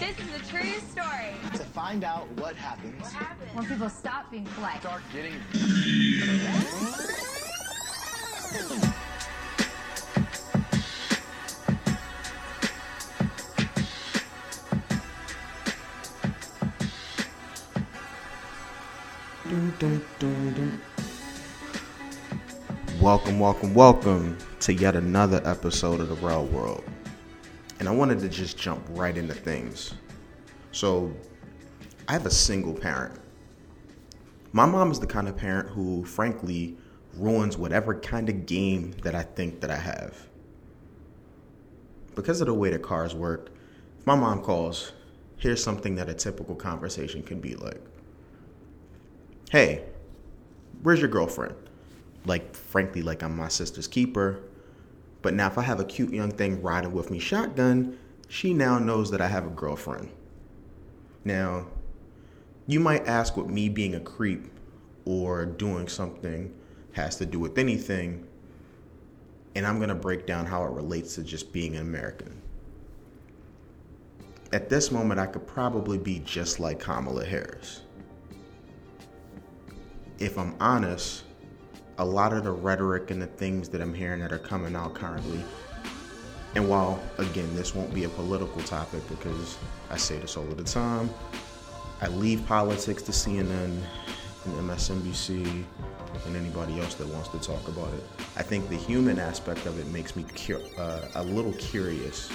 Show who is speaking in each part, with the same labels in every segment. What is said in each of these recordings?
Speaker 1: This is a true story.
Speaker 2: To find out what happens,
Speaker 1: What happened?
Speaker 3: When people stop being polite.
Speaker 2: start getting.
Speaker 4: Welcome, welcome, welcome to yet another episode of the Real World. And I wanted to just jump right into things. So, I have a single parent. My mom is the kind of parent who, frankly, ruins whatever kind of game that I think that I have. Because of the way the cars work, if my mom calls, here's something that a typical conversation can be like hey, where's your girlfriend? Like, frankly, like I'm my sister's keeper. But now, if I have a cute young thing riding with me shotgun, she now knows that I have a girlfriend. Now, you might ask what me being a creep or doing something has to do with anything, and I'm gonna break down how it relates to just being an American. At this moment, I could probably be just like Kamala Harris if I'm honest, a lot of the rhetoric and the things that I'm hearing that are coming out currently, and while again this won't be a political topic because I say this all of the time, I leave politics to CNN and MSNBC and anybody else that wants to talk about it. I think the human aspect of it makes me cur- uh, a little curious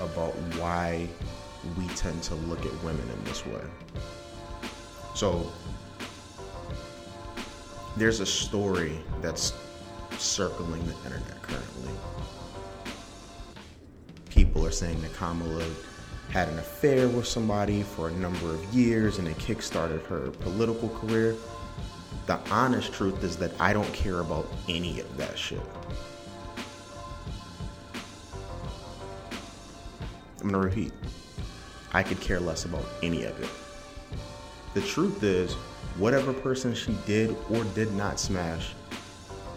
Speaker 4: about why we tend to look at women in this way. So there's a story that's circling the internet currently. People are saying that Kamala had an affair with somebody for a number of years and it kickstarted her political career. The honest truth is that I don't care about any of that shit. I'm gonna repeat. I could care less about any of it. The truth is, whatever person she did or did not smash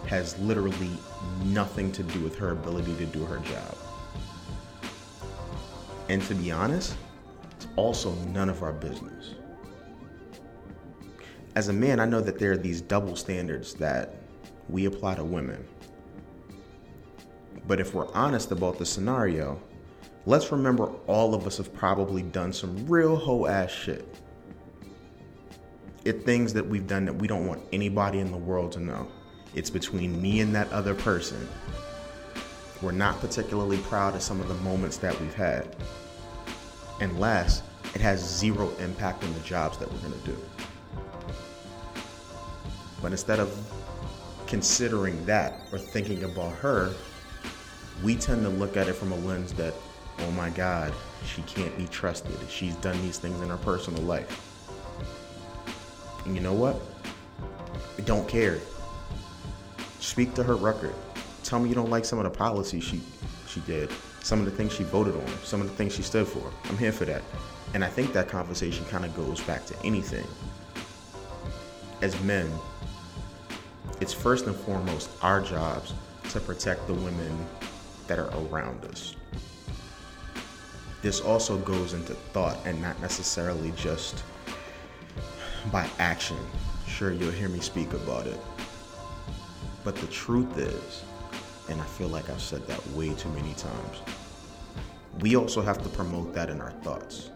Speaker 4: has literally nothing to do with her ability to do her job. And to be honest, it's also none of our business. As a man, I know that there are these double standards that we apply to women. But if we're honest about the scenario, let's remember all of us have probably done some real hoe ass shit it things that we've done that we don't want anybody in the world to know. It's between me and that other person. We're not particularly proud of some of the moments that we've had. And last, it has zero impact on the jobs that we're going to do. But instead of considering that or thinking about her, we tend to look at it from a lens that, oh my God, she can't be trusted. She's done these things in her personal life. You know what? I don't care. Speak to her record. Tell me you don't like some of the policies she she did, some of the things she voted on, some of the things she stood for. I'm here for that. And I think that conversation kind of goes back to anything. As men, it's first and foremost our jobs to protect the women that are around us. This also goes into thought and not necessarily just by action. Sure, you'll hear me speak about it. But the truth is, and I feel like I've said that way too many times, we also have to promote that in our thoughts.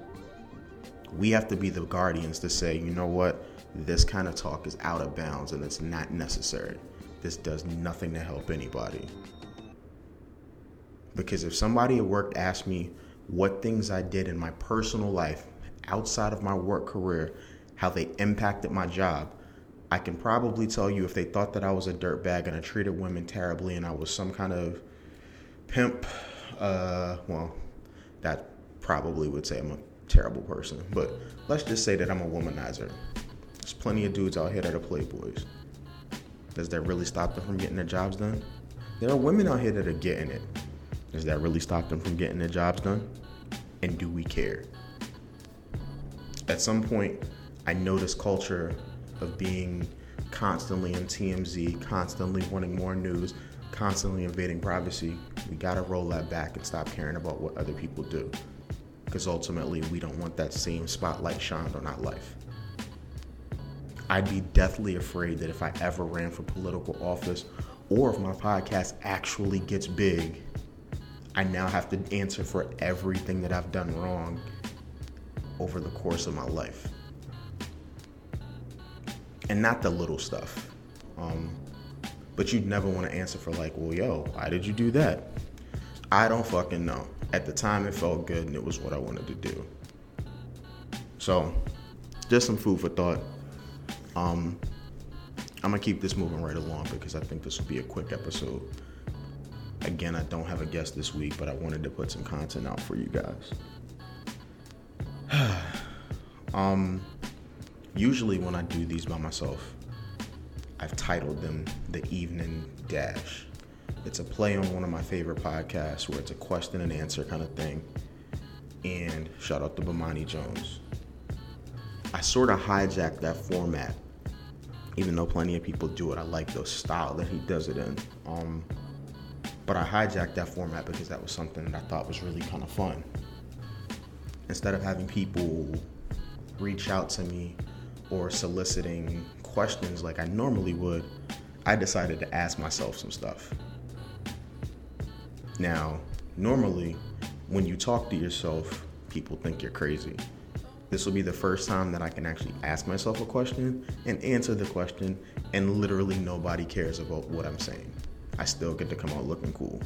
Speaker 4: We have to be the guardians to say, you know what, this kind of talk is out of bounds and it's not necessary. This does nothing to help anybody. Because if somebody at work asked me what things I did in my personal life outside of my work career how they impacted my job. I can probably tell you if they thought that I was a dirtbag and I treated women terribly and I was some kind of pimp, uh, well, that probably would say I'm a terrible person. But let's just say that I'm a womanizer. There's plenty of dudes out here that are playboys. Does that really stop them from getting their jobs done? There are women out here that are getting it. Does that really stop them from getting their jobs done? And do we care? At some point, I know this culture of being constantly in TMZ, constantly wanting more news, constantly invading privacy. We gotta roll that back and stop caring about what other people do. because ultimately we don't want that same spotlight shined on our life. I'd be deathly afraid that if I ever ran for political office or if my podcast actually gets big, I now have to answer for everything that I've done wrong over the course of my life. And not the little stuff. Um, but you'd never want to answer for, like, well, yo, why did you do that? I don't fucking know. At the time, it felt good and it was what I wanted to do. So, just some food for thought. Um, I'm gonna keep this moving right along because I think this will be a quick episode. Again, I don't have a guest this week, but I wanted to put some content out for you guys. um, usually when I do these by myself, I've titled them The Evening Dash. It's a play on one of my favorite podcasts where it's a question and answer kind of thing. And shout out to Bomani Jones. I sort of hijacked that format, even though plenty of people do it. I like the style that he does it in. Um, but I hijacked that format because that was something that I thought was really kind of fun. Instead of having people reach out to me or soliciting questions like I normally would, I decided to ask myself some stuff. Now, normally, when you talk to yourself, people think you're crazy. This will be the first time that I can actually ask myself a question and answer the question, and literally nobody cares about what I'm saying. I still get to come out looking cool.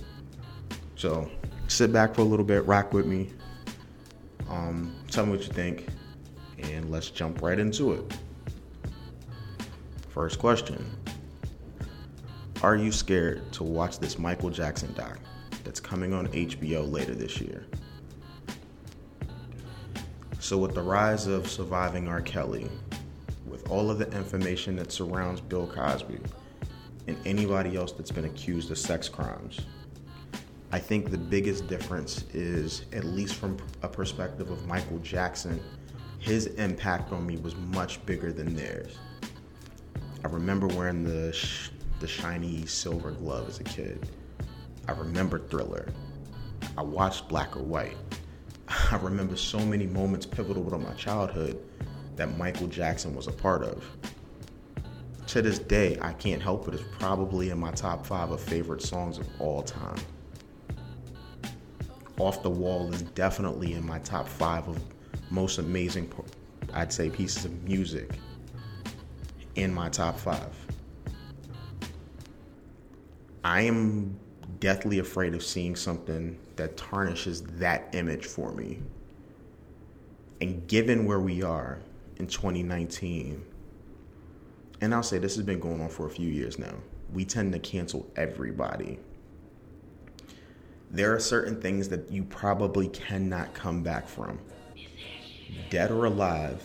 Speaker 4: So sit back for a little bit, rock with me. Um, tell me what you think, and let's jump right into it. First question Are you scared to watch this Michael Jackson doc that's coming on HBO later this year? So, with the rise of surviving R. Kelly, with all of the information that surrounds Bill Cosby, and anybody else that's been accused of sex crimes, I think the biggest difference is, at least from a perspective of Michael Jackson, his impact on me was much bigger than theirs. I remember wearing the sh- the shiny silver glove as a kid. I remember Thriller. I watched Black or White. I remember so many moments pivotal to my childhood that Michael Jackson was a part of. To this day, I can't help it. It's probably in my top five of favorite songs of all time. Off the Wall is definitely in my top five of most amazing, I'd say, pieces of music in my top five. I am deathly afraid of seeing something that tarnishes that image for me. And given where we are in 2019, and I'll say this has been going on for a few years now, we tend to cancel everybody. There are certain things that you probably cannot come back from. Dead or alive,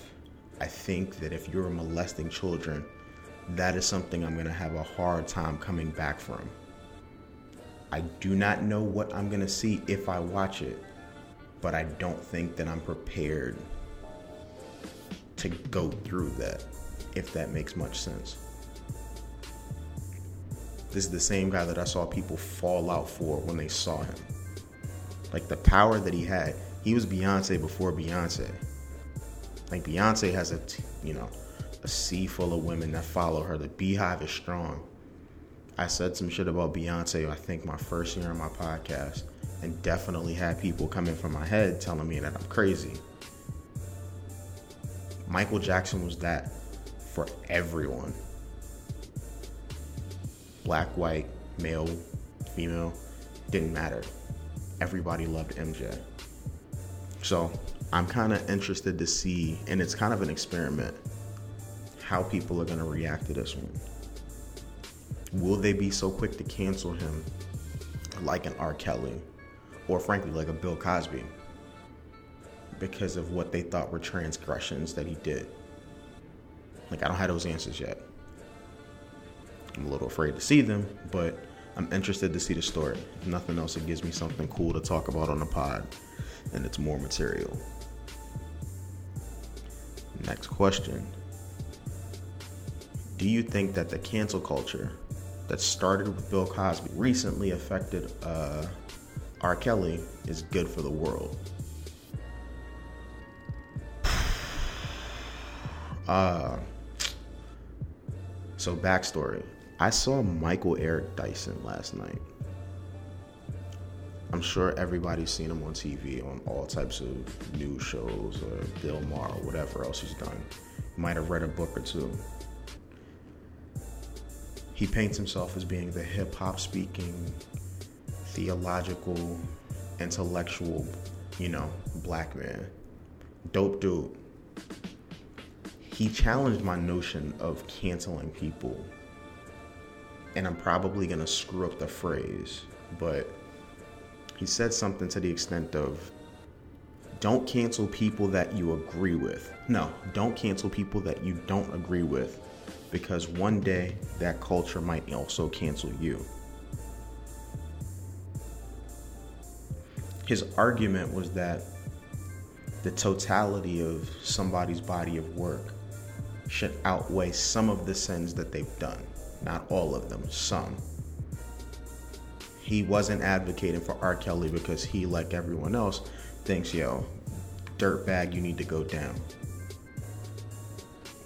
Speaker 4: I think that if you're molesting children, that is something I'm going to have a hard time coming back from. I do not know what I'm going to see if I watch it, but I don't think that I'm prepared to go through that, if that makes much sense. This is the same guy that I saw people fall out for when they saw him. Like the power that he had, he was Beyonce before Beyonce. Like Beyonce has a, you know, a sea full of women that follow her. The BeyHive is strong. I said some shit about Beyonce, I think, my first year on my podcast, and definitely had people coming from my head telling me that I'm crazy. Michael Jackson was that for everyone black, white, male, female, didn't matter. Everybody loved MJ. So I'm kind of interested to see, and it's kind of an experiment, how people are going to react to this one. Will they be so quick to cancel him like an R. Kelly or frankly like a Bill Cosby because of what they thought were transgressions that he did? Like, I don't have those answers yet. I'm a little afraid to see them, but I'm interested to see the story. If nothing else, it gives me something cool to talk about on the pod, and it's more material. Next question Do you think that the cancel culture that started with Bill Cosby recently affected uh, R. Kelly is good for the world? Uh, so, backstory I saw Michael Eric Dyson last night. I'm sure everybody's seen him on TV on all types of news shows or Bill Maher or whatever else he's done. Might have read a book or two. He paints himself as being the hip hop speaking, theological, intellectual, you know, black man. Dope dude. He challenged my notion of canceling people. And I'm probably to screw up the phrase, but he said something to the extent of don't cancel people that you agree with. No, don't cancel people that you don't agree with because one day that culture might also cancel you. His argument was that the totality of somebody's body of work should outweigh some of the sins that they've done. Not all of them, some he wasn't advocating for R. Kelly because he, like everyone else, thinks, yo, dirtbag, you need to go down.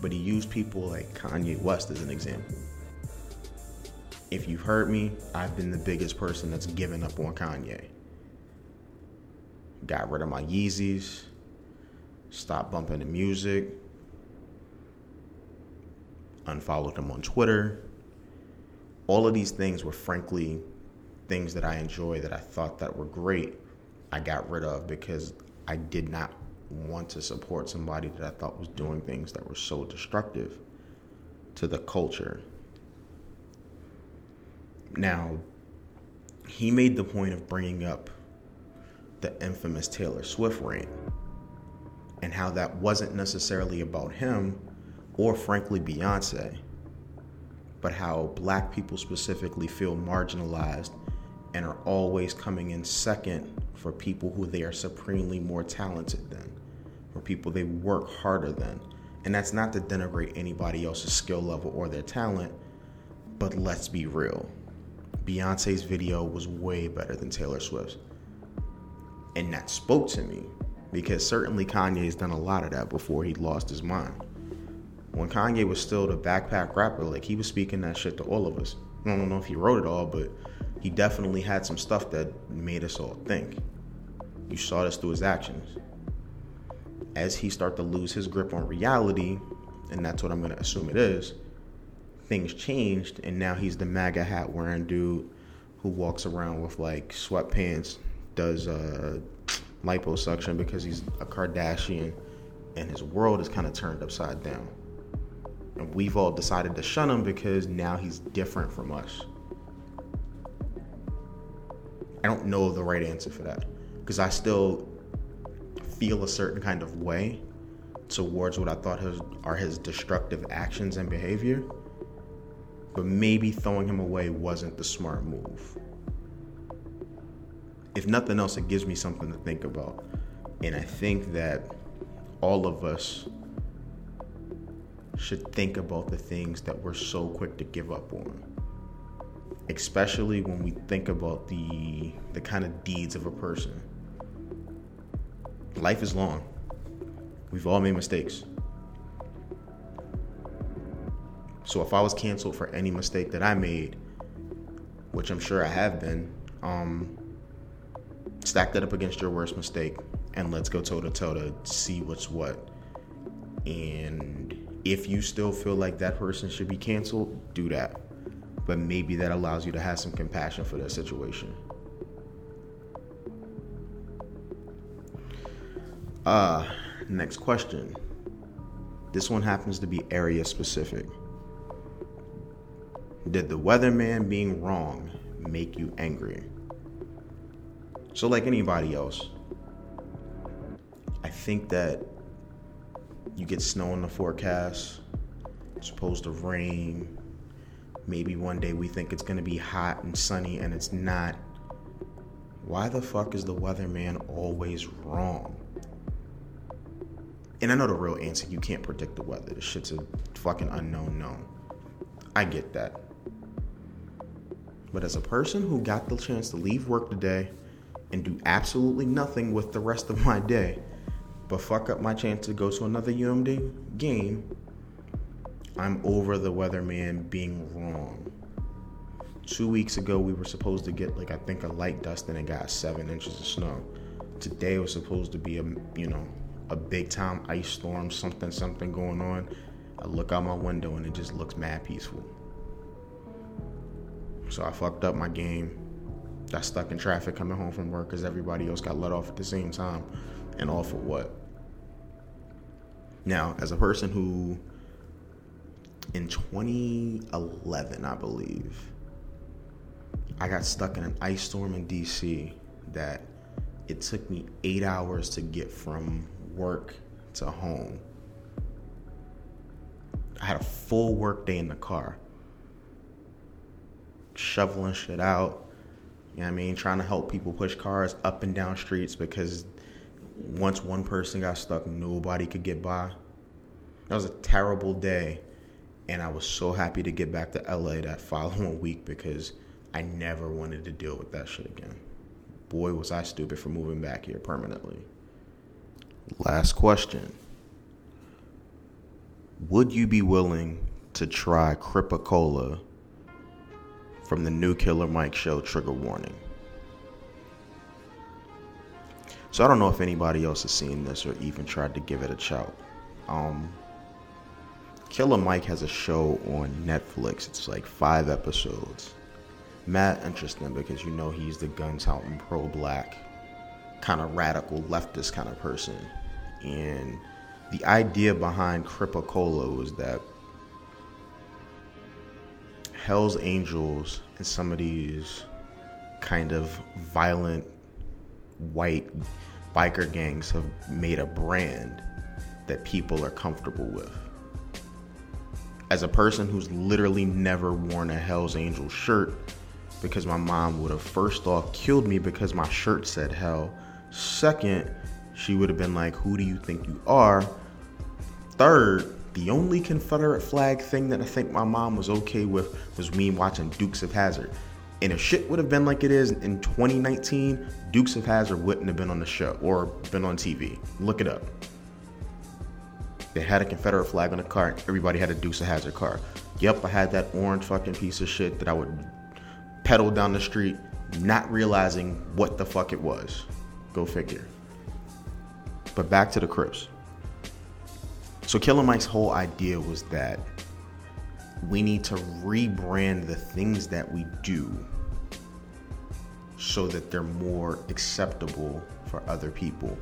Speaker 4: But he used people like Kanye West as an example. If you've heard me, I've been the biggest person that's given up on Kanye. Got rid of my Yeezys, stopped bumping the music, unfollowed him on Twitter. All of these things were frankly things that I enjoy that I thought that were great, I got rid of because I did not want to support somebody that I thought was doing things that were so destructive to the culture. Now, he made the point of bringing up the infamous Taylor Swift rant and how that wasn't necessarily about him or, frankly, Beyonce, but how black people specifically feel marginalized and are always coming in second for people who they are supremely more talented than, or people they work harder than. And that's not to denigrate anybody else's skill level or their talent, but let's be real. Beyonce's video was way better than Taylor Swift's. And that spoke to me because certainly Kanye's done a lot of that before he lost his mind. When Kanye was still the backpack rapper, like he was speaking that shit to all of us. I don't know if he wrote it all, but he definitely had some stuff that made us all think. You saw this through his actions. As he started to lose his grip on reality, and that's what I'm gonna assume it is, things changed, and now he's the MAGA hat wearing dude who walks around with like sweatpants, does uh, liposuction because he's a Kardashian, and his world is kind of turned upside down. And we've all decided to shun him because now he's different from us. I don't know the right answer for that because I still feel a certain kind of way towards what I thought his, are his destructive actions and behavior. But maybe throwing him away wasn't the smart move. If nothing else, it gives me something to think about. And I think that all of us should think about the things that we're so quick to give up on especially when we think about the the kind of deeds of a person. Life is long. We've all made mistakes. So if I was canceled for any mistake that I made, which I'm sure I have been, um, stack that up against your worst mistake and let's go toe to toe to see what's what. And if you still feel like that person should be canceled, do that but maybe that allows you to have some compassion for their situation. Uh, next question. This one happens to be area specific. Did the weatherman being wrong make you angry? So, like anybody else, I think that you get snow in the forecast, it's supposed to rain, Maybe one day we think it's going to be hot and sunny and it's not. Why the fuck is the weatherman always wrong? And I know the real answer you can't predict the weather. This shit's a fucking unknown known. I get that. But as a person who got the chance to leave work today and do absolutely nothing with the rest of my day, but fuck up my chance to go to another UMD game I'm over the weatherman being wrong. Two weeks ago, we were supposed to get like I think a light dust and it got seven inches of snow. Today was supposed to be a you know a big time ice storm, something something going on. I look out my window and it just looks mad peaceful. So I fucked up my game. Got stuck in traffic coming home from work because everybody else got let off at the same time. And all for what? Now, as a person who in 2011, I believe, I got stuck in an ice storm in DC that it took me eight hours to get from work to home. I had a full work day in the car, shoveling shit out. You know what I mean? Trying to help people push cars up and down streets because once one person got stuck, nobody could get by. That was a terrible day. And I was so happy to get back to LA that following week because I never wanted to deal with that shit again. Boy, was I stupid for moving back here permanently. Last question Would you be willing to try Crip-A-Cola from the new Killer Mike show, Trigger Warning? So I don't know if anybody else has seen this or even tried to give it a shout. Um, Killer Mike has a show on Netflix. It's like five episodes. Mad interesting because you know he's the guns out and pro black, kind of radical leftist kind of person. And the idea behind Crip-A was that Hell's Angels and some of these kind of violent white biker gangs have made a brand that people are comfortable with. As a person who's literally never worn a Hell's Angel shirt because my mom would have first off killed me because my shirt said hell. Second, she would have been like, Who do you think you are? Third, the only Confederate flag thing that I think my mom was okay with was me watching Dukes of Hazzard. And if shit would have been like it is in 2019, Dukes of Hazzard wouldn't have been on the show or been on TV. Look it up. They had a Confederate flag on the car. Everybody had a Dukes of Hazzard car. Yep, I had that orange fucking piece of shit that I would pedal down the street, not realizing what the fuck it was. Go figure. But back to the Crips. So Killer Mike's whole idea was that we need to rebrand the things that we do so that they're more acceptable for other people.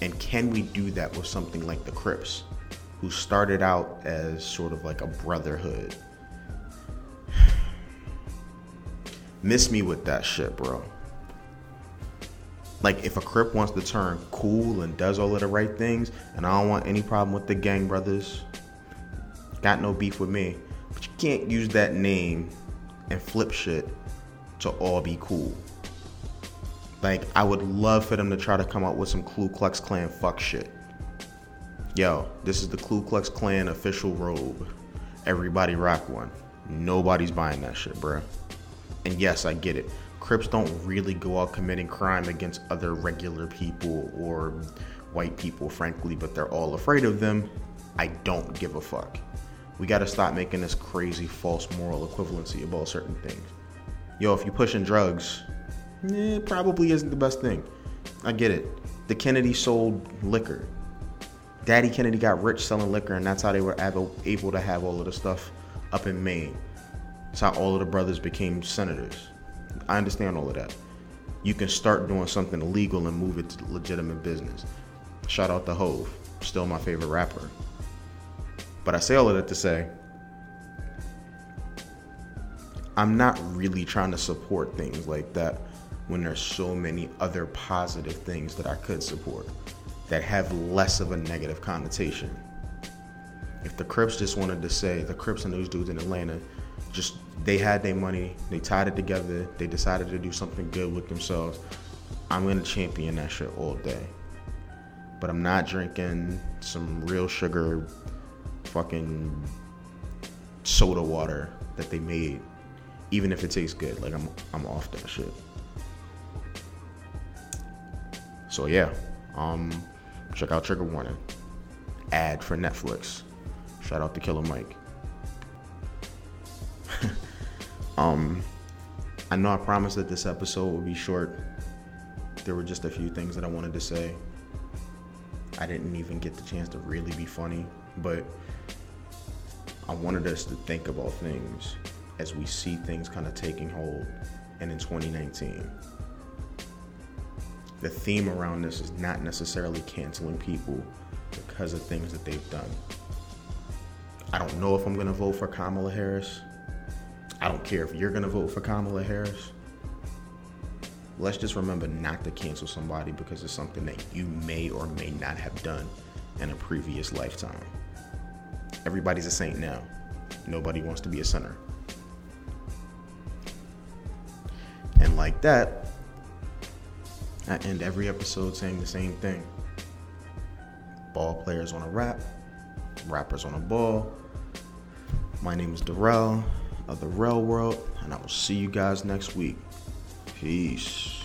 Speaker 4: And can we do that with something like the Crips, who started out as sort of like a brotherhood? Miss me with that shit, bro. Like, if a Crip wants to turn cool and does all of the right things, and I don't want any problem with the gang brothers, got no beef with me. But you can't use that name and flip shit to all be cool. Like, I would love for them to try to come up with some Ku Klux Klan fuck shit. Yo, this is the Ku Klux Klan official robe. Everybody rock one. Nobody's buying that shit, bruh. And yes, I get it. Crips don't really go out committing crime against other regular people or white people, frankly, but they're all afraid of them. I don't give a fuck. We gotta stop making this crazy false moral equivalency about certain things. Yo, if you're pushing drugs, eh, probably isn't the best thing. I get it. The Kennedy sold liquor. Daddy Kennedy got rich selling liquor, and that's how they were able to have all of the stuff up in Maine. That's how all of the brothers became senators. I understand all of that. You can start doing something illegal and move it to legitimate business. Shout out to Hove, still my favorite rapper. But I say all of that to say, I'm not really trying to support things like that when there's so many other positive things that I could support that have less of a negative connotation. If the Crips just wanted to say, the Crips and those dudes in Atlanta just they had their money, they tied it together, they decided to do something good with themselves. I'm gonna champion that shit all day. But I'm not drinking some real sugar fucking soda water that they made, even if it tastes good. Like I'm I'm off that shit. So yeah, um, check out Trigger Warning. Ad for Netflix. Shout out to Killer Mike. Um, I know I promised that this episode would be short. There were just a few things that I wanted to say. I didn't even get the chance to really be funny, but I wanted us to think about things as we see things kind of taking hold and in 2019. The theme around this is not necessarily canceling people because of things that they've done. I don't know if I'm going to vote for Kamala Harris. I don't care if you're going to vote for Kamala Harris. Let's just remember not to cancel somebody because of something that you may or may not have done in a previous lifetime. Everybody's a saint now. Nobody wants to be a sinner. And like that, I end every episode saying the same thing. Ball players on a rap, rappers on a ball. My name is Darrell of the Rel World, and I will see you guys next week. Peace.